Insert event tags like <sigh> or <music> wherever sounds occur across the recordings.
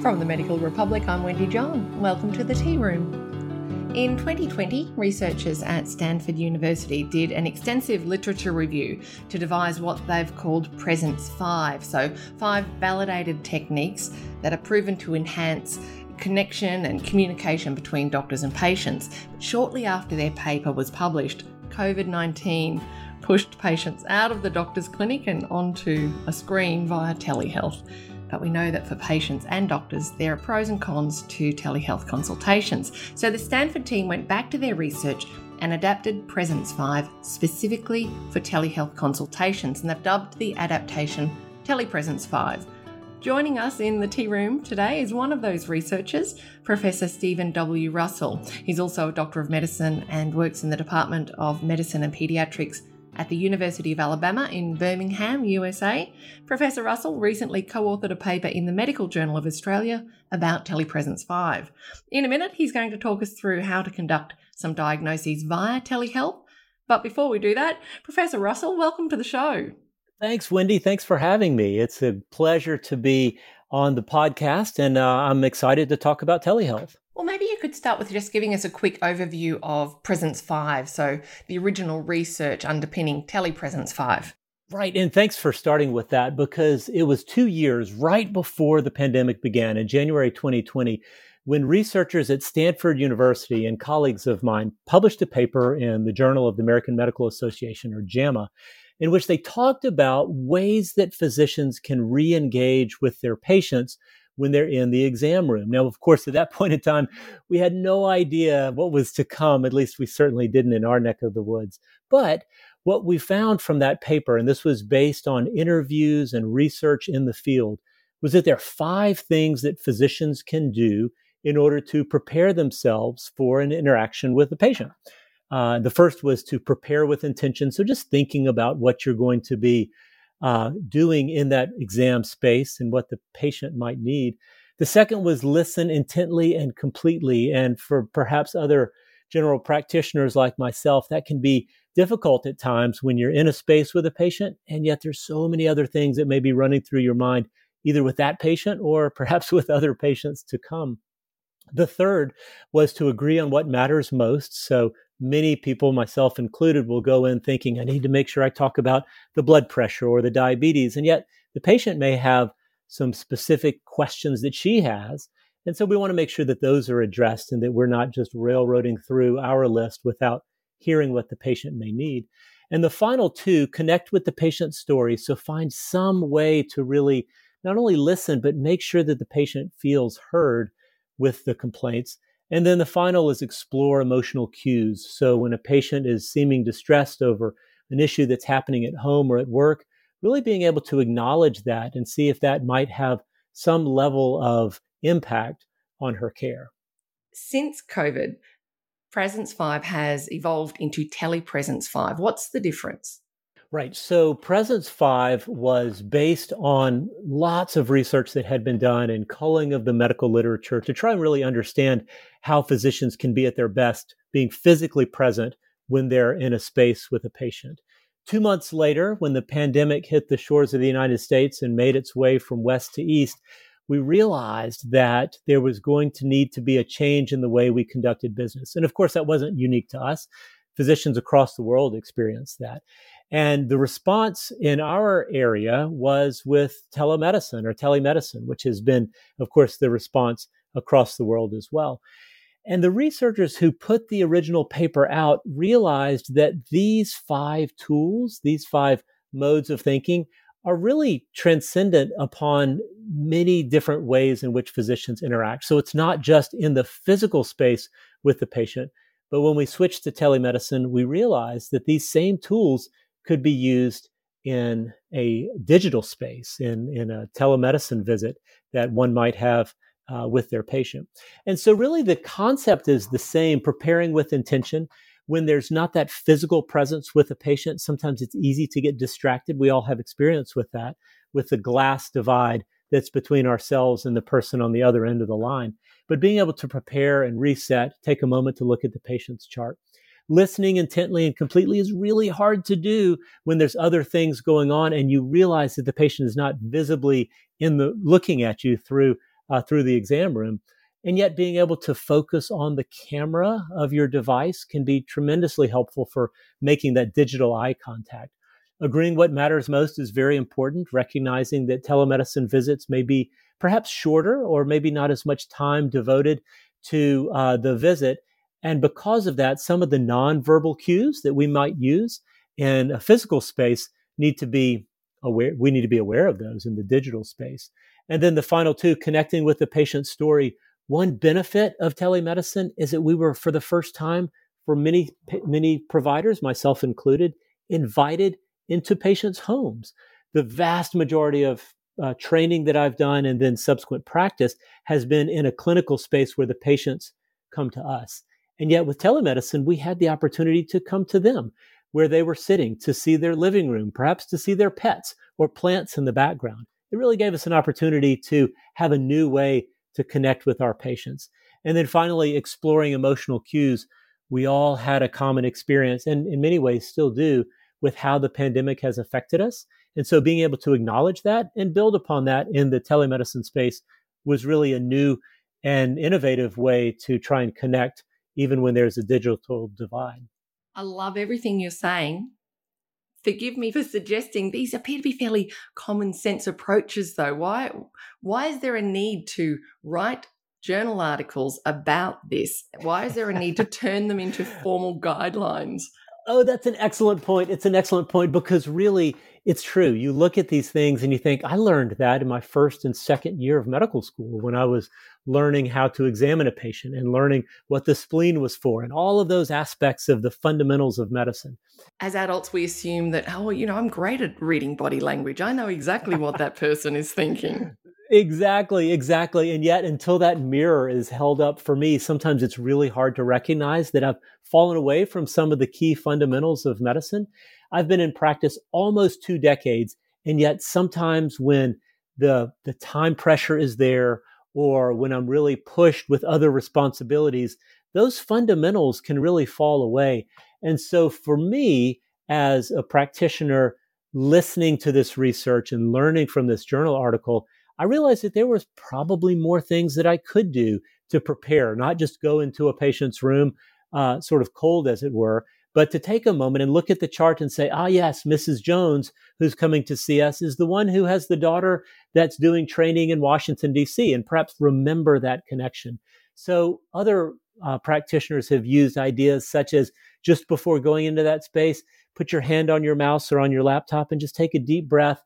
From the Medical Republic, I'm Wendy John. Welcome to the Tea Room. In 2020, researchers at Stanford University did an extensive literature review to devise what they've called Presence 5. So, five validated techniques that are proven to enhance connection and communication between doctors and patients. But shortly after their paper was published, COVID 19 pushed patients out of the doctor's clinic and onto a screen via telehealth. But we know that for patients and doctors, there are pros and cons to telehealth consultations. So the Stanford team went back to their research and adapted Presence 5 specifically for telehealth consultations, and they've dubbed the adaptation Telepresence 5. Joining us in the tea room today is one of those researchers, Professor Stephen W. Russell. He's also a doctor of medicine and works in the Department of Medicine and Pediatrics at the University of Alabama in Birmingham, USA. Professor Russell recently co authored a paper in the Medical Journal of Australia about Telepresence 5. In a minute, he's going to talk us through how to conduct some diagnoses via telehealth. But before we do that, Professor Russell, welcome to the show. Thanks, Wendy. Thanks for having me. It's a pleasure to be on the podcast, and uh, I'm excited to talk about telehealth. Well, maybe you could start with just giving us a quick overview of Presence 5, so the original research underpinning Telepresence 5. Right. And thanks for starting with that because it was two years right before the pandemic began in January 2020 when researchers at Stanford University and colleagues of mine published a paper in the Journal of the American Medical Association, or JAMA, in which they talked about ways that physicians can re engage with their patients when they're in the exam room. Now, of course, at that <laughs> point in time, we had no idea what was to come. At least we certainly didn't in our neck of the woods. But what we found from that paper, and this was based on interviews and research in the field, was that there are five things that physicians can do in order to prepare themselves for an interaction with the patient. Uh, the first was to prepare with intention. So just thinking about what you're going to be uh, doing in that exam space and what the patient might need. The second was listen intently and completely. And for perhaps other general practitioners like myself, that can be difficult at times when you're in a space with a patient, and yet there's so many other things that may be running through your mind, either with that patient or <laughs> perhaps with other patients to come. The third was to agree on what matters most. So many people, myself included, will go in thinking, I need to make sure I talk about the blood pressure or the diabetes. And yet the patient may have some specific questions that she has. And so we want to make sure that those are addressed and that we're not just railroading through our list without hearing what the patient may need. And the final two connect with the patient's story. So find some way to really not only listen, but make sure that the patient feels heard with the complaints and then the final is explore emotional cues. So when a patient is seeming distressed over an issue that's happening at home or at work, really being able to acknowledge that and see if that might have some level of impact on her care. Since COVID, Presence 5 has evolved into Telepresence 5. What's the difference? Right. So Presence 5 was based on lots of research that had been done and culling of the medical literature to try and really understand how physicians can be at their best being physically present when they're in a space with a patient. Two months later, when the pandemic hit the shores of the United States and made its way from west to east, we realized that there was going to need to be a change in the way we conducted business. And of course, that wasn't unique to us. Physicians across the world experienced that. And the response in our area was with telemedicine or telemedicine, which has been, of course, the response across the world as well. And the researchers who put the original paper out realized that these five tools, these five modes of thinking, are really transcendent upon many different ways in which physicians interact. So it's not just in the physical space with the patient, but when we switch to telemedicine, we realize that these same tools could be used in a digital space, in, in a telemedicine visit that one might have uh, with their patient. And so, really, the concept is the same preparing with intention. When there's not that physical presence with a patient, sometimes it's easy to get distracted. We all have experience with that, with the glass divide that's between ourselves and the person on the other end of the line. But being able to prepare and reset, take a moment to look at the patient's chart listening intently and completely is really hard to do when there's other things going on and you realize that the patient is not visibly in the looking at you through uh, through the exam room. And yet, being able to focus on the camera of your device can be tremendously helpful for making that digital eye contact. Agreeing what matters most is very important, recognizing that telemedicine visits may be perhaps shorter or maybe not as much time devoted to uh, the visit. And because of that, some of the nonverbal cues that we might use in a physical space need to be aware. We need to be aware of those in the digital space. And then the final two, connecting with the patient's story. One benefit of telemedicine is that we were, for the first time, for many many providers, myself included, invited into patients' homes. The vast majority of uh, training that I've done and then subsequent practice has been in a clinical space where the patients come to us. And yet, with telemedicine, we had the opportunity to come to them where they were sitting to see their living room, perhaps to see their pets or plants in the background. It really gave us an opportunity to have a new way to connect with our patients. And then finally, exploring emotional cues. We all had a common experience, and in many ways still do, with how the pandemic has affected us. And so being able to acknowledge that and build upon that in the telemedicine space was really a new and innovative way to try and connect even when there's a digital divide. I love everything you're saying. Forgive me for suggesting these appear to be fairly common sense approaches though. Why why is there a need to write journal articles about this? Why is there a need to turn them into formal guidelines? Oh, that's an excellent point. It's an excellent point because really it's true. You look at these things and you think, I learned that in my first and second year of medical school when I was learning how to examine a patient and learning what the spleen was for and all of those aspects of the fundamentals of medicine. As adults, we assume that, oh, you know, I'm great at reading body language. I know exactly what that person is thinking. Exactly, exactly. And yet, until that mirror is held up for me, sometimes it's really hard to recognize that I've fallen away from some of the key fundamentals of medicine. I've been in practice almost two decades. And yet, sometimes when the, the time pressure is there, or when I'm really pushed with other responsibilities, those fundamentals can really fall away. And so, for me, as a practitioner, listening to this research and learning from this journal article, I realized that there was probably more things that I could do to prepare, not just go into a patient's room, uh, sort of cold as it were, but to take a moment and look at the chart and say, ah, yes, Mrs. Jones, who's coming to see us, is the one who has the daughter that's doing training in Washington, D.C., and perhaps remember that connection. So other uh, practitioners have used ideas such as just before going into that space, put your hand on your mouse or on your laptop and just take a deep breath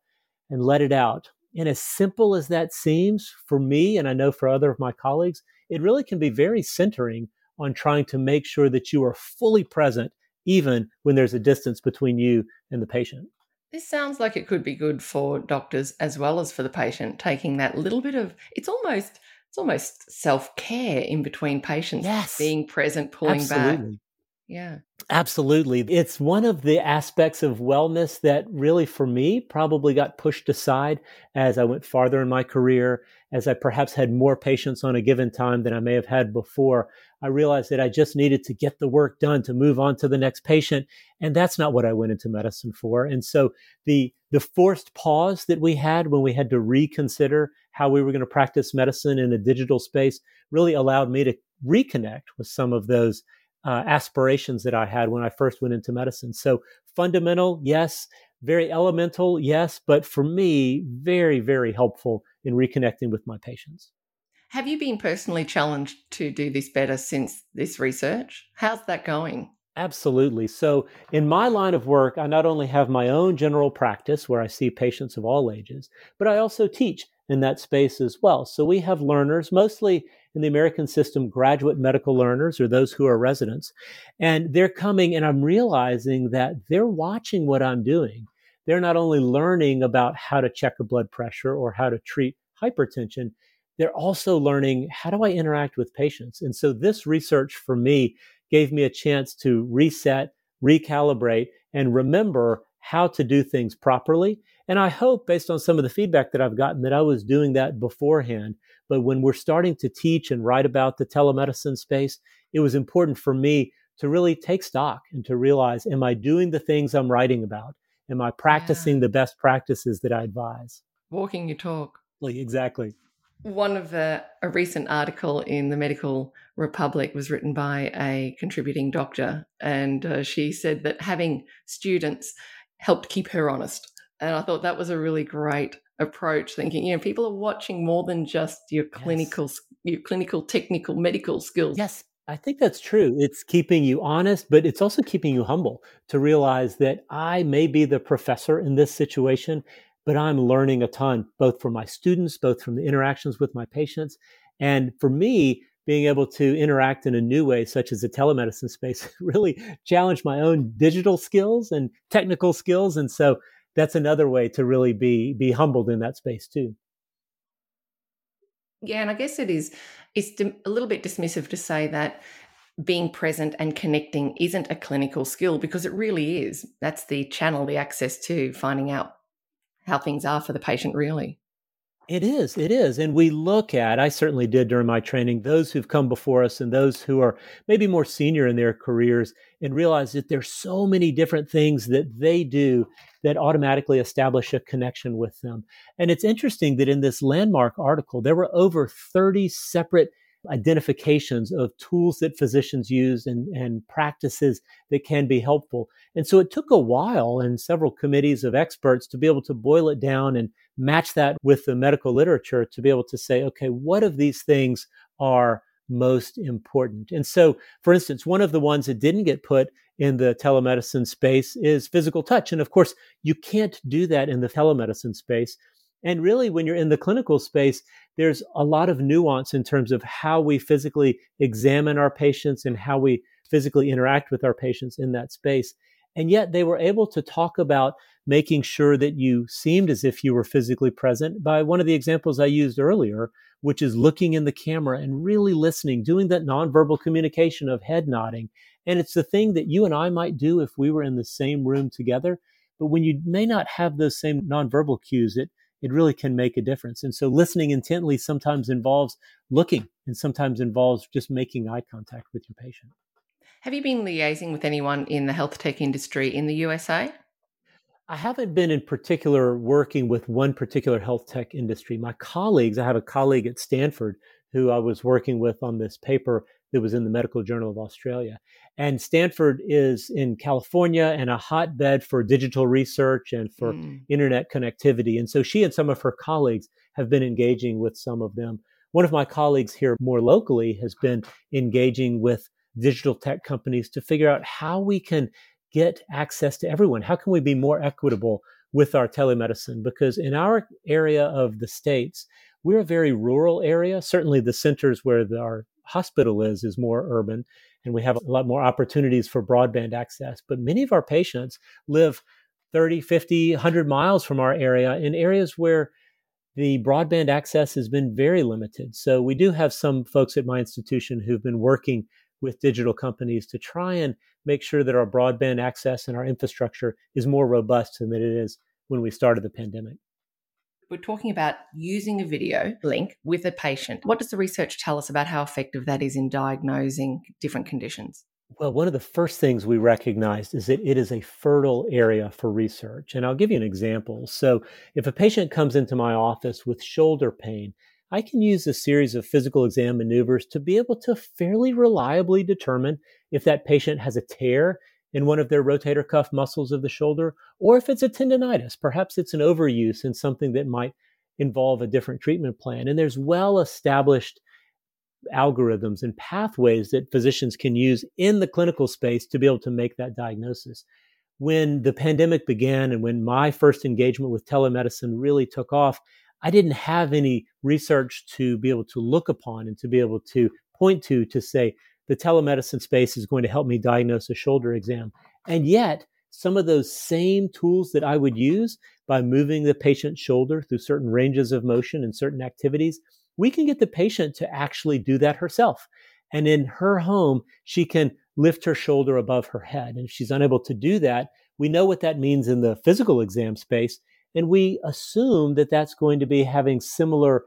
and let it out. And as simple as that seems for me, and I know for other of my colleagues, it really can be very centering on trying to make sure that you are fully present, even when there's a distance between you and the patient. This sounds like it could be good for doctors as well as for the patient, taking that little bit of it's almost it's almost self-care in between patients yes. being present, pulling Absolutely. back. Yeah. Absolutely. It's one of the aspects of wellness that really, for me, probably got pushed aside as I went farther in my career, as I perhaps had more patients on a given time than I may have had before. I realized that I just needed to get the work done to move on to the next patient. And that's not what I went into medicine for. And so the, the forced pause that we had when we had to reconsider how we were going to practice medicine in a digital space really allowed me to reconnect with some of those uh, aspirations that I had when I first went into medicine. So fundamental, yes. Very elemental, yes. But for me, very, very helpful in reconnecting with my patients. Have you been personally challenged to do this better since this research? How's that going? Absolutely. So, in my line of work, I not only have my own general practice where I see patients of all ages, but I also teach in that space as well. So, we have learners, mostly in the American system, graduate medical learners or those who are residents. And they're coming, and I'm realizing that they're watching what I'm doing. They're not only learning about how to check a blood pressure or how to treat hypertension, they're also learning how do I interact with patients. And so this research for me gave me a chance to reset, recalibrate, and remember how to do things properly. And I hope, based on some of the feedback that I've gotten, that I was doing that beforehand but when we're starting to teach and write about the telemedicine space, it was important for me to really take stock and to realize am I doing the things I'm writing about? Am I practicing yeah. the best practices that I advise? Walking your talk. Exactly. One of the, a recent article in the Medical Republic was written by a contributing doctor, and uh, she said that having students helped keep her honest. And I thought that was a really great approach thinking you know people are watching more than just your clinical yes. your clinical technical medical skills yes I think that's true. It's keeping you honest, but it's also keeping you humble to realize that I may be the professor in this situation, but I'm learning a ton, both from my students, both from the interactions with my patients. And for me, being able to interact in a new way, such as the telemedicine space, <laughs> really challenged my own digital skills and technical skills. And so that's another way to really be be humbled in that space too. Yeah, and I guess it is it's a little bit dismissive to say that being present and connecting isn't a clinical skill because it really is. That's the channel, the access to finding out how things are for the patient, really. It is, it is. And we look at, I certainly did during my training, those who've come before us and those who are maybe more senior in their careers and realize that there's so many different things that they do that automatically establish a connection with them. And it's interesting that in this landmark article, there were over 30 separate identifications of tools that physicians use and, and practices that can be helpful. And so it took a while and several committees of experts to be able to boil it down and match that with the medical literature to be able to say, okay, what of these things are most important? And so, for instance, one of the ones that didn't get put in the telemedicine space is physical touch. And of course, you can't do that in the telemedicine space. And really, when you're in the clinical space, there's a lot of nuance in terms of how we physically examine our patients and how we physically interact with our patients in that space. And yet they were able to talk about making sure that you seemed as if you were physically present by one of the examples I used earlier, which is looking in the camera and really listening, doing that nonverbal communication of head nodding. And it's the thing that you and I might do if we were in the same room together. But when you may not have those same nonverbal cues, it it really can make a difference. And so listening intently sometimes involves looking and sometimes involves just making eye contact with your patient. Have you been liaising with anyone in the health tech industry in the USA? I haven't been in particular working with one particular health tech industry. My colleagues, I have a colleague at Stanford who I was working with on this paper that was in the Medical Journal of Australia. And Stanford is in California and a hotbed for digital research and for mm. internet connectivity. And so she and some of her colleagues have been engaging with some of them. One of my colleagues here more locally has been engaging with digital tech companies to figure out how we can get access to everyone. How can we be more equitable with our telemedicine? Because in our area of the states, we're a very rural area. Certainly, the centers where the, our hospital is is more urban and we have a lot more opportunities for broadband access but many of our patients live 30 50 100 miles from our area in areas where the broadband access has been very limited so we do have some folks at my institution who've been working with digital companies to try and make sure that our broadband access and our infrastructure is more robust than it is when we started the pandemic we're talking about using a video link with a patient. What does the research tell us about how effective that is in diagnosing different conditions? Well, one of the first things we recognized is that it is a fertile area for research. And I'll give you an example. So, if a patient comes into my office with shoulder pain, I can use a series of physical exam maneuvers to be able to fairly reliably determine if that patient has a tear in one of their rotator cuff muscles of the shoulder, or if it's a tendonitis, perhaps it's an overuse and something that might involve a different treatment plan. And there's well established algorithms and pathways that physicians can use in the clinical space to be able to make that diagnosis. When the pandemic began and when my first engagement with telemedicine really took off, I didn't have any research to be able to look upon and to be able to point to to say, the telemedicine space is going to help me diagnose a shoulder exam. And yet, some of those same tools that I would use by moving the patient's shoulder through certain ranges of motion and certain activities, we can get the patient to actually do that herself. And in her home, she can lift her shoulder above her head. And if she's unable to do that, we know what that means in the physical exam space. And we assume that that's going to be having similar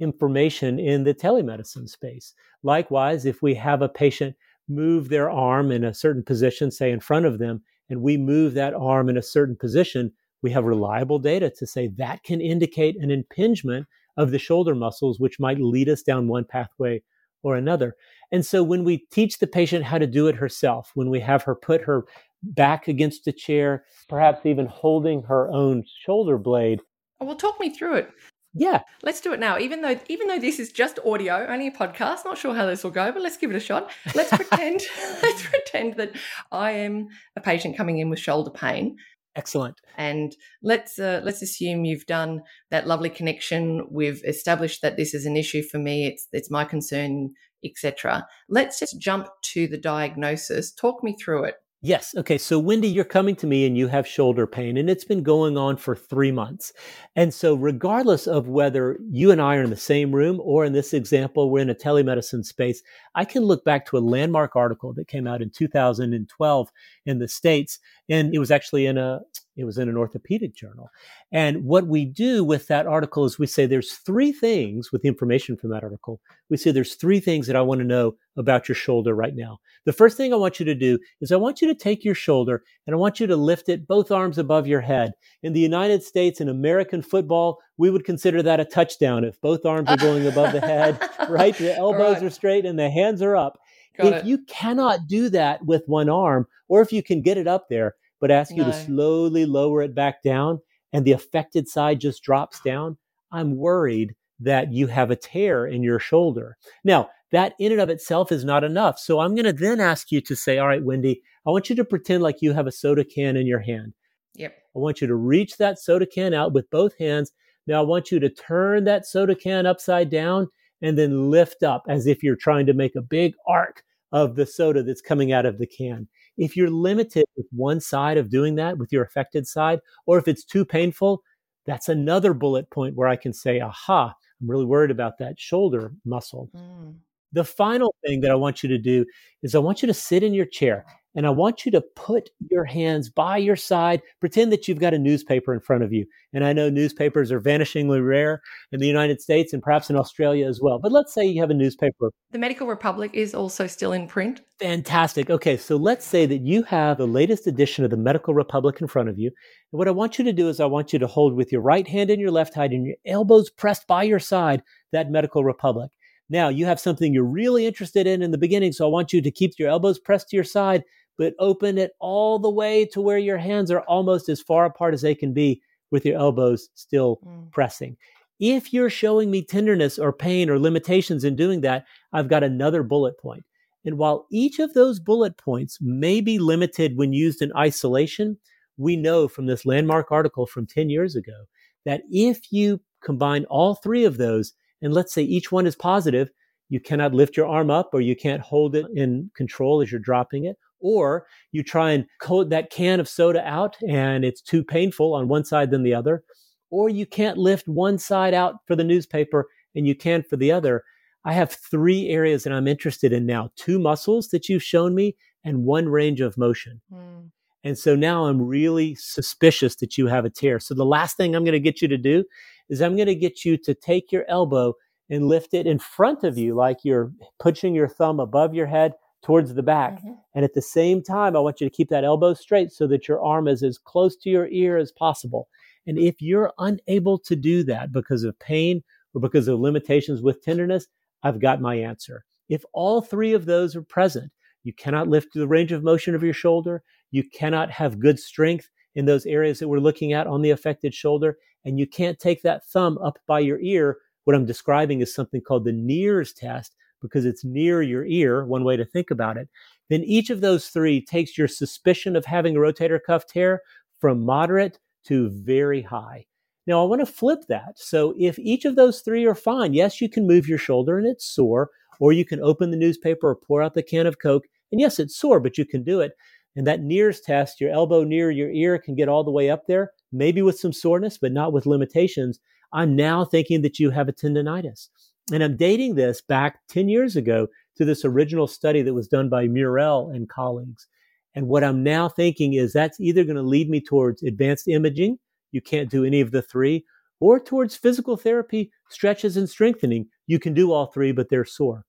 information in the telemedicine space. Likewise, if we have a patient move their arm in a certain position, say in front of them, and we move that arm in a certain position, we have reliable data to say that can indicate an impingement of the shoulder muscles, which might lead us down one pathway or another. And so when we teach the patient how to do it herself, when we have her put her back against a chair, perhaps even holding her own shoulder blade. Oh, well, talk me through it. Yeah. Let's do it now. Even though even though this is just audio, only a podcast, not sure how this will go, but let's give it a shot. Let's pretend <laughs> <laughs> let's pretend that I am a patient coming in with shoulder pain. Excellent. And let's uh, let's assume you've done that lovely connection. We've established that this is an issue for me. It's it's my concern, etc. Let's just jump to the diagnosis. Talk me through it. Yes. Okay. So, Wendy, you're coming to me and you have shoulder pain, and it's been going on for three months. And so, regardless of whether you and I are in the same room or in this example, we're in a telemedicine space, I can look back to a landmark article that came out in 2012 in the States. And it was actually in a it was in an orthopedic journal. And what we do with that article is we say there's three things with the information from that article. We say there's three things that I want to know about your shoulder right now. The first thing I want you to do is I want you to take your shoulder and I want you to lift it both arms above your head. In the United States, in American football, we would consider that a touchdown if both arms are going above the head, <laughs> right? The elbows right. are straight and the hands are up. Got if it. you cannot do that with one arm, or if you can get it up there, but ask you no. to slowly lower it back down and the affected side just drops down, I'm worried that you have a tear in your shoulder. Now, that in and of itself is not enough. So I'm going to then ask you to say, all right, Wendy, I want you to pretend like you have a soda can in your hand. Yep. I want you to reach that soda can out with both hands. Now I want you to turn that soda can upside down and then lift up as if you're trying to make a big arc of the soda that's coming out of the can. If you're limited with one side of doing that, with your affected side, or if it's too painful, that's another bullet point where I can say, aha, I'm really worried about that shoulder muscle. Mm. The final thing that I want you to do is I want you to sit in your chair and I want you to put your hands by your side. Pretend that you've got a newspaper in front of you. And I know newspapers are vanishingly rare in the United States and perhaps in Australia as well. But let's say you have a newspaper. The Medical Republic is also still in print. Fantastic. Okay, so let's say that you have the latest edition of the Medical Republic in front of you. And what I want you to do is I want you to hold with your right hand and your left hand and your elbows pressed by your side that Medical Republic. Now, you have something you're really interested in in the beginning, so I want you to keep your elbows pressed to your side but open it all the way to where your hands are almost as far apart as they can be with your elbows still mm. pressing. If you're showing me tenderness or pain or limitations in doing that, I've got another bullet point. And while each of those bullet points may be limited when used in isolation, we know from this landmark article from 10 years ago that if you combine all three of those, and let's say each one is positive, you cannot lift your arm up or you can't hold it in control as you're dropping it, or you try and coat that can of soda out and it's too painful on one side than the other. Or you can't lift one side out for the newspaper and you can for the other. I have three areas that I'm interested in now two muscles that you've shown me and one range of motion. Mm. And so now I'm really suspicious that you have a tear. So the last thing I'm going to get you to do is I'm going to get you to take your elbow and lift it in front of you, like you're pushing your thumb above your head towards the back. Mm-hmm. And at the same time, I want you to keep that elbow straight so that your arm is as close to your ear as possible. And if you're unable to do that because of pain or because of limitations with tenderness, I've got my answer. If all three of those are present, you cannot lift the range of motion of your shoulder, you cannot have good strength in those areas that we're looking at on the affected shoulder, and you can't take that thumb up by your ear. What I'm describing is something called the Neer's test, because it's near your ear, one way to think about it, then each of those three takes your suspicion of having a rotator cuff tear from moderate to very high. Now, I want to flip that. So, if each of those three are fine, yes, you can move your shoulder and it's sore, or you can open the newspaper or pour out the can of Coke. And yes, it's sore, but you can do it. And that Neer's test, your elbow near your ear can get all the way up there, maybe with some soreness, but not with limitations. I'm now thinking that you have a tendonitis. And I'm dating this back 10 years ago to this original study that was done by Murrell and colleagues. And what I'm now thinking is that's either going to lead me towards advanced imaging, you can't do any of the three, or towards physical therapy, stretches, and strengthening. You can do all three, but they're sore.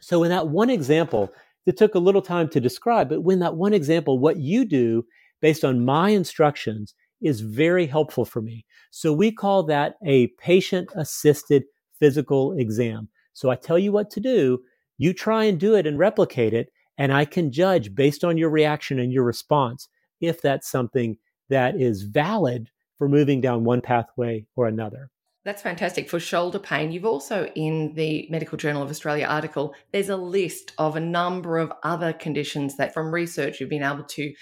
So, in that one example, that took a little time to describe, but when that one example, what you do based on my instructions is very helpful for me. So we call that a patient assisted physical exam. So I tell you what to do. You try and do it and replicate it. And I can judge based on your reaction and your response if that's something that is valid for moving down one pathway or another. That's fantastic. For shoulder pain, you've also in the Medical Journal of Australia article, there's a list of a number of other conditions that from research you've been able to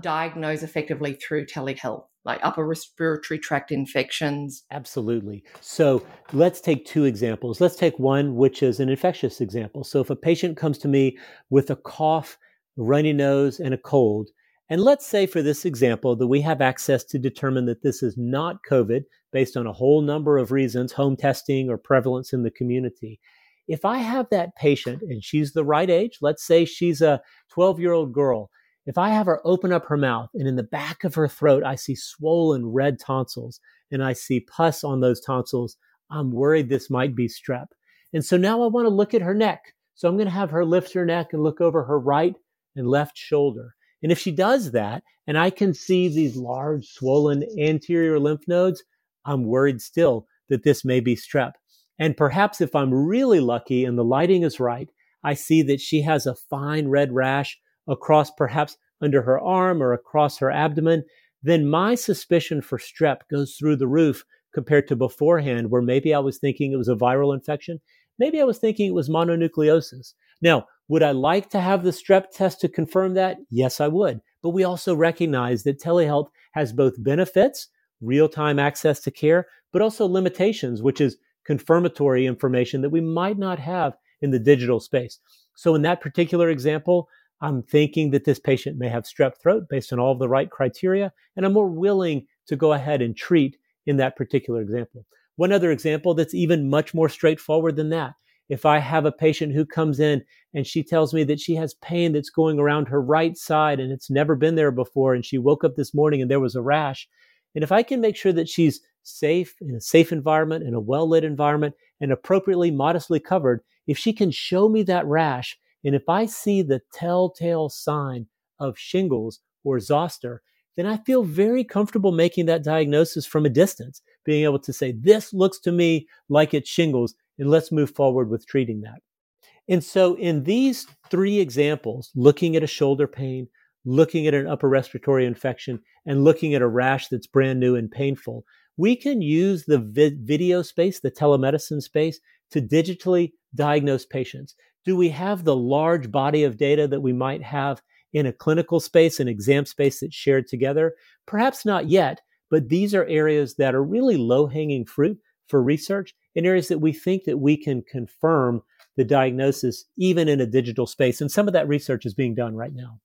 diagnose effectively through telehealth like upper respiratory tract infections? Absolutely. So let's take two examples. Let's take one, which is an infectious example. So if a patient comes to me with a cough, runny nose, and a cold, and let's say for this example that we have access to determine that this is not COVID based on a whole number of reasons, home testing or prevalence in the community. If I have that patient and she's the right age, let's say she's a 12 year old girl, if I have her open up her mouth and in the back of her throat, I see swollen red tonsils and I see pus on those tonsils, I'm worried this might be strep. And so now I want to look at her neck. So I'm going to have her lift her neck and look over her right and left shoulder. And if she does that, and I can see these large swollen anterior lymph nodes, I'm worried still that this may be strep. And perhaps if I'm really lucky and the lighting is right, I see that she has a fine red rash across perhaps under her arm or across her abdomen, then my suspicion for strep goes through the roof compared to beforehand, where maybe I was thinking it was a viral infection. Maybe I was thinking it was mononucleosis. Now, would I like to have the strep test to confirm that? Yes, I would. But we also recognize that telehealth has both benefits, real time access to care, but also limitations, which is confirmatory information that we might not have in the digital space. So, in that particular example, I'm thinking that this patient may have strep throat based on all of the right criteria, and I'm more willing to go ahead and treat in that particular example. One other example that's even much more straightforward than that if I have a patient who comes in and she tells me that she has pain that's going around her right side and it's never been there before, and she woke up this morning and there was a rash, and if I can make sure that she's safe in a safe environment, in a well lit environment, and appropriately modestly covered, if she can show me that rash, and if I see the telltale sign of shingles or zoster, then I feel very comfortable making that diagnosis from a distance, being able to say, this looks to me like it's shingles and let's move forward with treating that. And so, in these three examples, looking at a shoulder pain, looking at an upper respiratory infection, and looking at a rash that's brand new and painful, we can use the vi- video space, the telemedicine space, to digitally diagnose patients. Do we have the large body of data that we might have in a clinical space, an exam space that's shared together? Perhaps not yet, but these are areas that are really low hanging fruit for research in areas that we think that we can confirm the diagnosis even in a digital space. And some of that research is being done right now.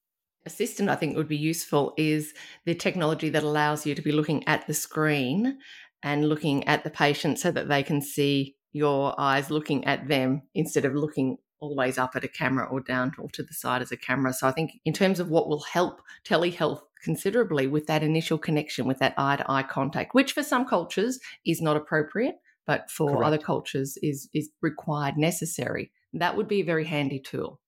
a system I think, would be useful is the technology that allows you to be looking at the screen and looking at the patient so that they can see your eyes looking at them instead of looking always up at a camera or down or to the side as a camera. So I think in terms of what will help telehealth considerably with that initial connection, with that eye to eye contact, which for some cultures is not appropriate but for Correct. other cultures is is required necessary that would be a very handy tool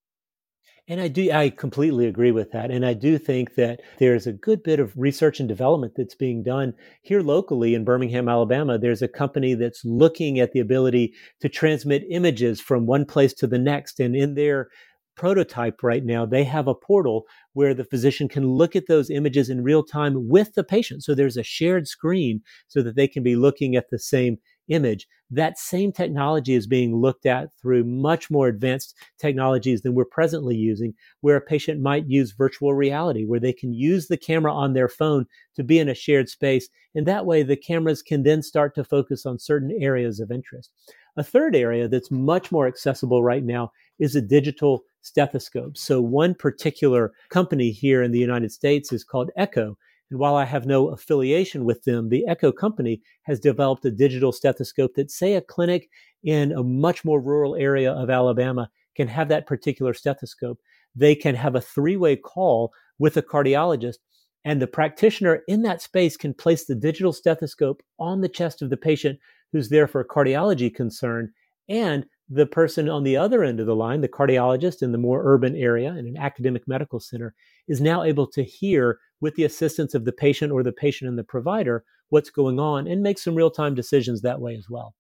and I do, I completely agree with that. And I do think that there's a good bit of research and development that's being done here locally in Birmingham, Alabama. There's a company that's looking at the ability to transmit images from one place to the next. And in their prototype right now, they have a portal where the physician can look at those images in real time with the patient. So there's a shared screen so that they can be looking at the same image. That same technology is being looked at through much more advanced technologies than we're presently using, where a patient might use virtual reality, where they can use the camera on their phone to be in a shared space. And that way, the cameras can then start to focus on certain areas of interest. A third area that's much more accessible right now is a digital stethoscope. So, one particular company here in the United States is called Eko and while I have no affiliation with them, the Eko company has developed a digital stethoscope that, say, a clinic in a much more rural area of Alabama can have that particular stethoscope. They can have a three way call with a cardiologist, and the practitioner in that space can place the digital stethoscope on the chest of the patient who's there for a cardiology concern. And the person on the other end of the line, the cardiologist in the more urban area in an academic medical center, is now able to hear with the assistance of the patient or the patient and the provider what's going on and make some real time decisions that way as well.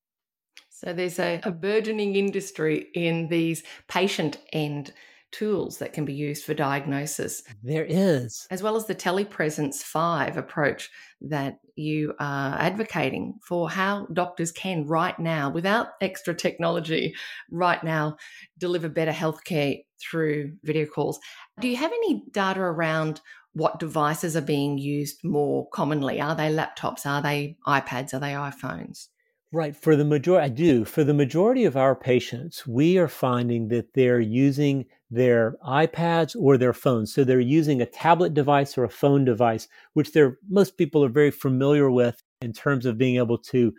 So there's a, a burgeoning industry in these patient end tools that can be used for diagnosis. There is. As well as the telepresence 5 approach that you are advocating for how doctors can right now, without extra technology, right now deliver better healthcare through video calls. Do you have any data around what devices are being used more commonly? Are they laptops? Are they iPads? Are they iPhones? Right. For the majority, I do. For the majority of our patients, we are finding that they're using their iPads or their phones. So they're using a tablet device or a phone device, which they're, most people are very familiar with in terms of being able to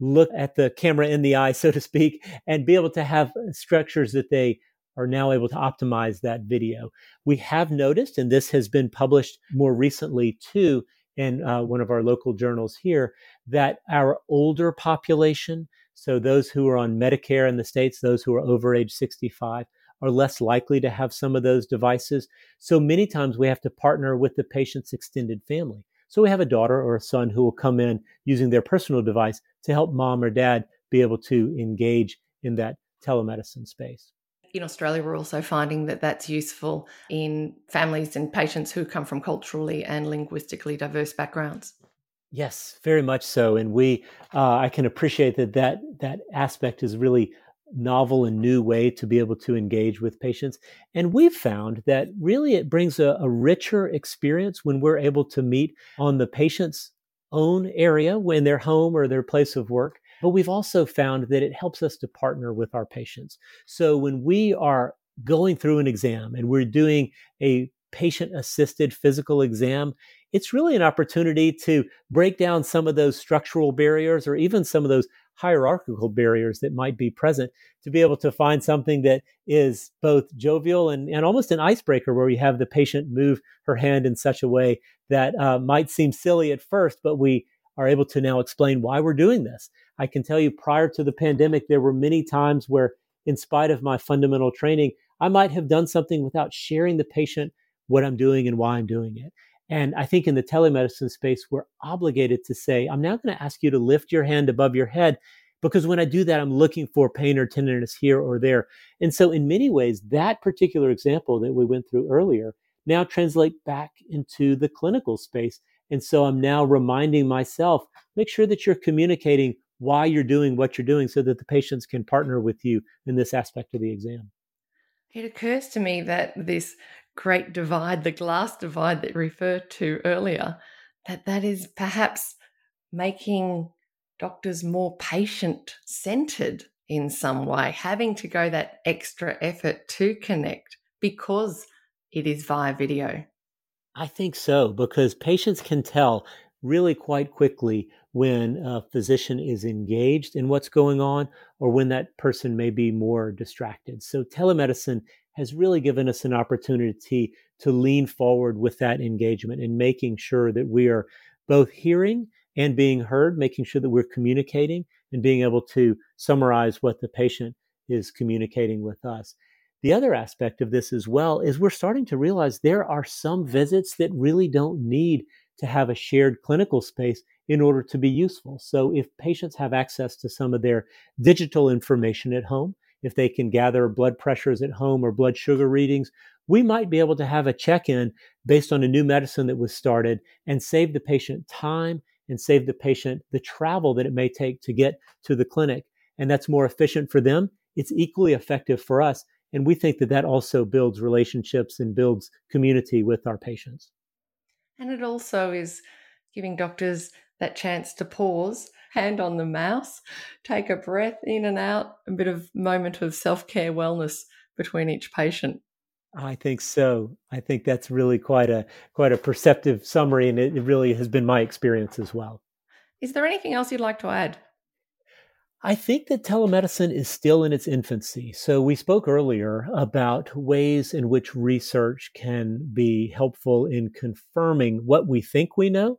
look at the camera in the eye, <laughs> so to speak, and be able to have structures that they are now able to optimize that video. We have noticed, and this has been published more recently too, in uh, one of our local journals here that our older population, so those who are on Medicare in the States, those who are over age 65, are less likely to have some of those devices. So many times we have to partner with the patient's extended family. So we have a daughter or a son who will come in using their personal device to help mom or dad be able to engage in that telemedicine space in Australia, we're also finding that that's useful in families and patients who come from culturally and linguistically diverse backgrounds. Yes, very much so, and we uh, I can appreciate that that that aspect is really novel and new way to be able to engage with patients. And we've found that really it brings a, a richer experience when we're able to meet on the patient's own area when their home or their place of work but we've also found that it helps us to partner with our patients. So when we are going through an exam and we're doing a patient assisted physical exam, it's really an opportunity to break down some of those structural barriers or even some of those hierarchical barriers that might be present to be able to find something that is both jovial and, and almost an icebreaker where we have the patient move her hand in such a way that uh, might seem silly at first, but we are able to now explain why we're doing this. I can tell you prior to the pandemic, there were many times where, in spite of my fundamental training, I might have done something without sharing the patient what I'm doing and why I'm doing it. And I think in the telemedicine space, we're obligated to say, I'm now going to ask you to lift your hand above your head because when I do that, I'm looking for pain or tenderness here or there. And so, in many ways, that particular example that we went through earlier now translate back into the clinical space. And so I'm now reminding myself, make sure that you're communicating why you're doing what you're doing so that the patients can partner with you in this aspect of the exam. It occurs to me that this great divide, the glass divide that you referred to earlier, that that is perhaps making doctors more patient centered in some way, having to go that extra effort to connect because it is via video. I think so, because patients can tell really quite quickly when a physician is engaged in what's going on or when that person may be more distracted. So, telemedicine has really given us an opportunity to lean forward with that engagement and making sure that we are both hearing and being heard, making sure that we're communicating and being able to summarize what the patient is communicating with us. The other aspect of this as well is we're starting to realize there are some visits that really don't need to have a shared clinical space in order to be useful. So if patients have access to some of their digital information at home, if they can gather blood pressures at home or blood sugar readings, we might be able to have a check in based on a new medicine that was started and save the patient time and save the patient the travel that it may take to get to the clinic. And that's more efficient for them. It's equally effective for us. And we think that that also builds relationships and builds community with our patients. And it also is giving doctors that chance to pause, hand on the mouse, take a breath in and out, a bit of moment of self care wellness between each patient. I think so. I think that's really quite a quite a perceptive summary, and it, it really has been my experience as well. Is there anything else you'd like to add? I think that telemedicine is still in its infancy. So, we spoke earlier about ways in which research can be helpful in confirming what we think we know.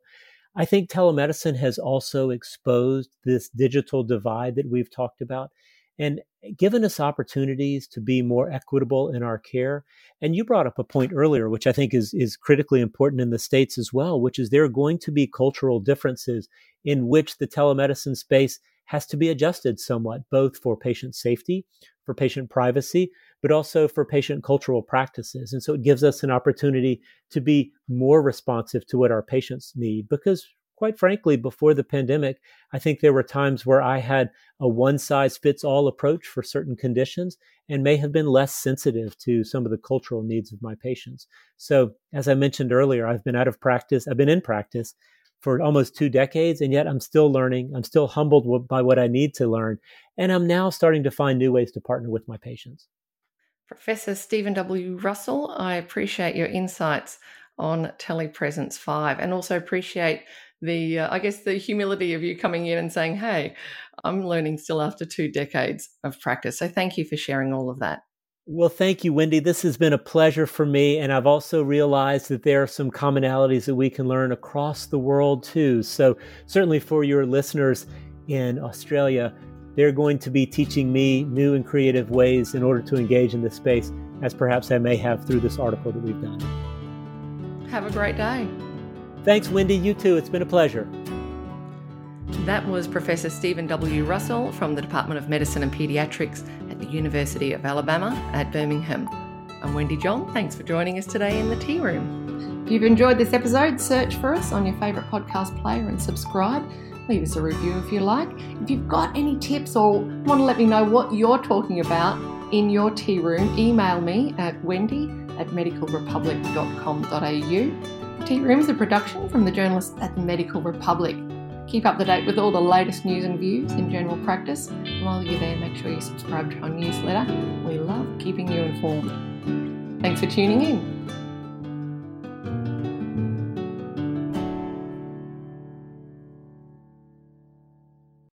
I think telemedicine has also exposed this digital divide that we've talked about. and given us opportunities to be more equitable in our care. And you brought up a point earlier, which I think is, is critically important in the States as well, which is there are going to be cultural differences in which the telemedicine space has to be adjusted somewhat, both for patient safety, for patient privacy, but also for patient cultural practices. And so it gives us an opportunity to be more responsive to what our patients need because quite frankly, before the pandemic, I think there were times where I had a one size fits all approach for certain conditions and may have been less sensitive to some of the cultural needs of my patients. So, as I mentioned earlier, I've been out of practice, I've been in practice for almost two decades, and yet I'm still learning. I'm still humbled by what I need to learn. And I'm now starting to find new ways to partner with my patients. Professor Stephen W. Russell, I appreciate your insights on Telepresence 5 and also appreciate the uh, I guess the humility of you coming in and saying, "Hey, I'm learning still after two decades of practice." So thank you for sharing all of that. Well, thank you, Wendy. This has been a pleasure for me, and I've also realized that there are some commonalities that we can learn across the world too. So certainly for your listeners in Australia, they're going to be teaching me new and creative ways in order to engage in this space, as perhaps I may have through this article that we've done. Have a great day. Thanks, Wendy. You too. It's been a pleasure. That was Professor Stephen W. Russell from the Department of Medicine and Pediatrics at the University of Alabama at Birmingham. I'm Wendy John. Thanks for joining us today in the tea room. If you've enjoyed this episode, search for us on your favourite podcast player and subscribe. Leave us a review if you like. If you've got any tips or want to let me know what you're talking about in your tea room, email me at wendy at medicalrepublic.com.au Tea Room is a production from the journalists at the Medical Republic. Keep up to date with all the latest news and views in general practice. And while you're there, make sure you subscribe to our newsletter. We love keeping you informed. Thanks for tuning in.